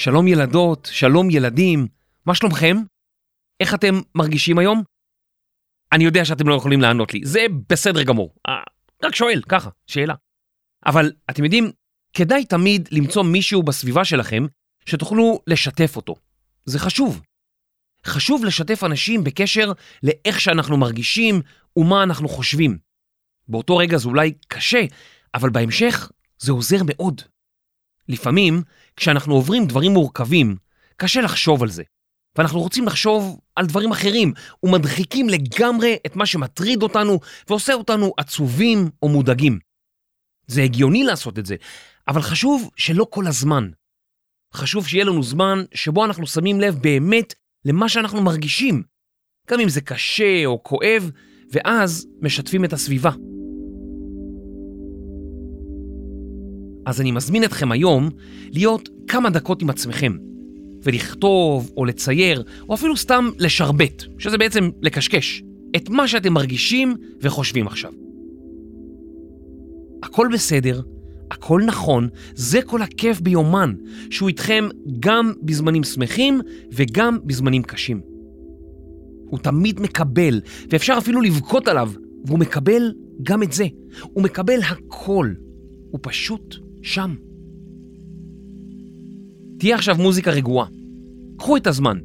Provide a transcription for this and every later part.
שלום ילדות, שלום ילדים, מה שלומכם? איך אתם מרגישים היום? אני יודע שאתם לא יכולים לענות לי, זה בסדר גמור. אה, רק שואל, ככה, שאלה. אבל אתם יודעים, כדאי תמיד למצוא מישהו בסביבה שלכם שתוכלו לשתף אותו. זה חשוב. חשוב לשתף אנשים בקשר לאיך שאנחנו מרגישים ומה אנחנו חושבים. באותו רגע זה אולי קשה, אבל בהמשך זה עוזר מאוד. לפעמים, כשאנחנו עוברים דברים מורכבים, קשה לחשוב על זה. ואנחנו רוצים לחשוב על דברים אחרים, ומדחיקים לגמרי את מה שמטריד אותנו ועושה אותנו עצובים או מודאגים. זה הגיוני לעשות את זה, אבל חשוב שלא כל הזמן. חשוב שיהיה לנו זמן שבו אנחנו שמים לב באמת למה שאנחנו מרגישים, גם אם זה קשה או כואב, ואז משתפים את הסביבה. אז אני מזמין אתכם היום להיות כמה דקות עם עצמכם, ולכתוב או לצייר, או אפילו סתם לשרבט, שזה בעצם לקשקש, את מה שאתם מרגישים וחושבים עכשיו. הכל בסדר, הכל נכון, זה כל הכיף ביומן, שהוא איתכם גם בזמנים שמחים וגם בזמנים קשים. הוא תמיד מקבל, ואפשר אפילו לבכות עליו, והוא מקבל גם את זה. הוא מקבל הכל. הוא פשוט שם. תהיה עכשיו מוזיקה רגועה. קחו את הזמן.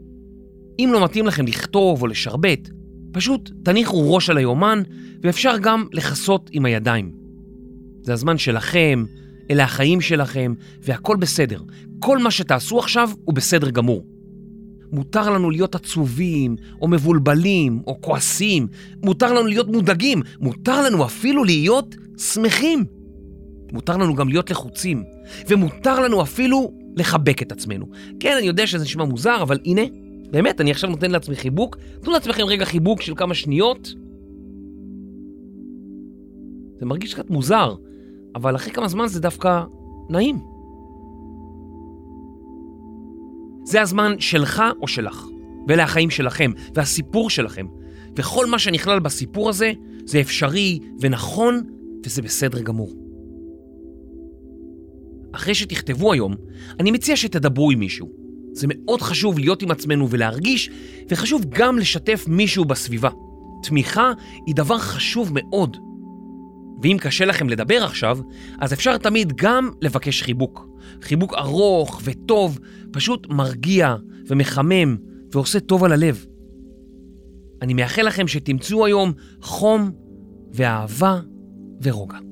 אם לא מתאים לכם לכתוב או לשרבט, פשוט תניחו ראש על היומן, ואפשר גם לכסות עם הידיים. זה הזמן שלכם, אלה החיים שלכם, והכל בסדר. כל מה שתעשו עכשיו הוא בסדר גמור. מותר לנו להיות עצובים, או מבולבלים, או כועסים. מותר לנו להיות מודאגים. מותר לנו אפילו להיות שמחים. מותר לנו גם להיות לחוצים. ומותר לנו אפילו לחבק את עצמנו. כן, אני יודע שזה נשמע מוזר, אבל הנה, באמת, אני עכשיו נותן לעצמי חיבוק. תנו לעצמכם רגע חיבוק של כמה שניות. זה מרגיש קצת מוזר, אבל אחרי כמה זמן זה דווקא נעים. זה הזמן שלך או שלך, ואלה החיים שלכם, והסיפור שלכם. וכל מה שנכלל בסיפור הזה, זה אפשרי ונכון, וזה בסדר גמור. אחרי שתכתבו היום, אני מציע שתדברו עם מישהו. זה מאוד חשוב להיות עם עצמנו ולהרגיש, וחשוב גם לשתף מישהו בסביבה. תמיכה היא דבר חשוב מאוד. ואם קשה לכם לדבר עכשיו, אז אפשר תמיד גם לבקש חיבוק. חיבוק ארוך וטוב, פשוט מרגיע ומחמם ועושה טוב על הלב. אני מאחל לכם שתמצאו היום חום ואהבה ורוגע.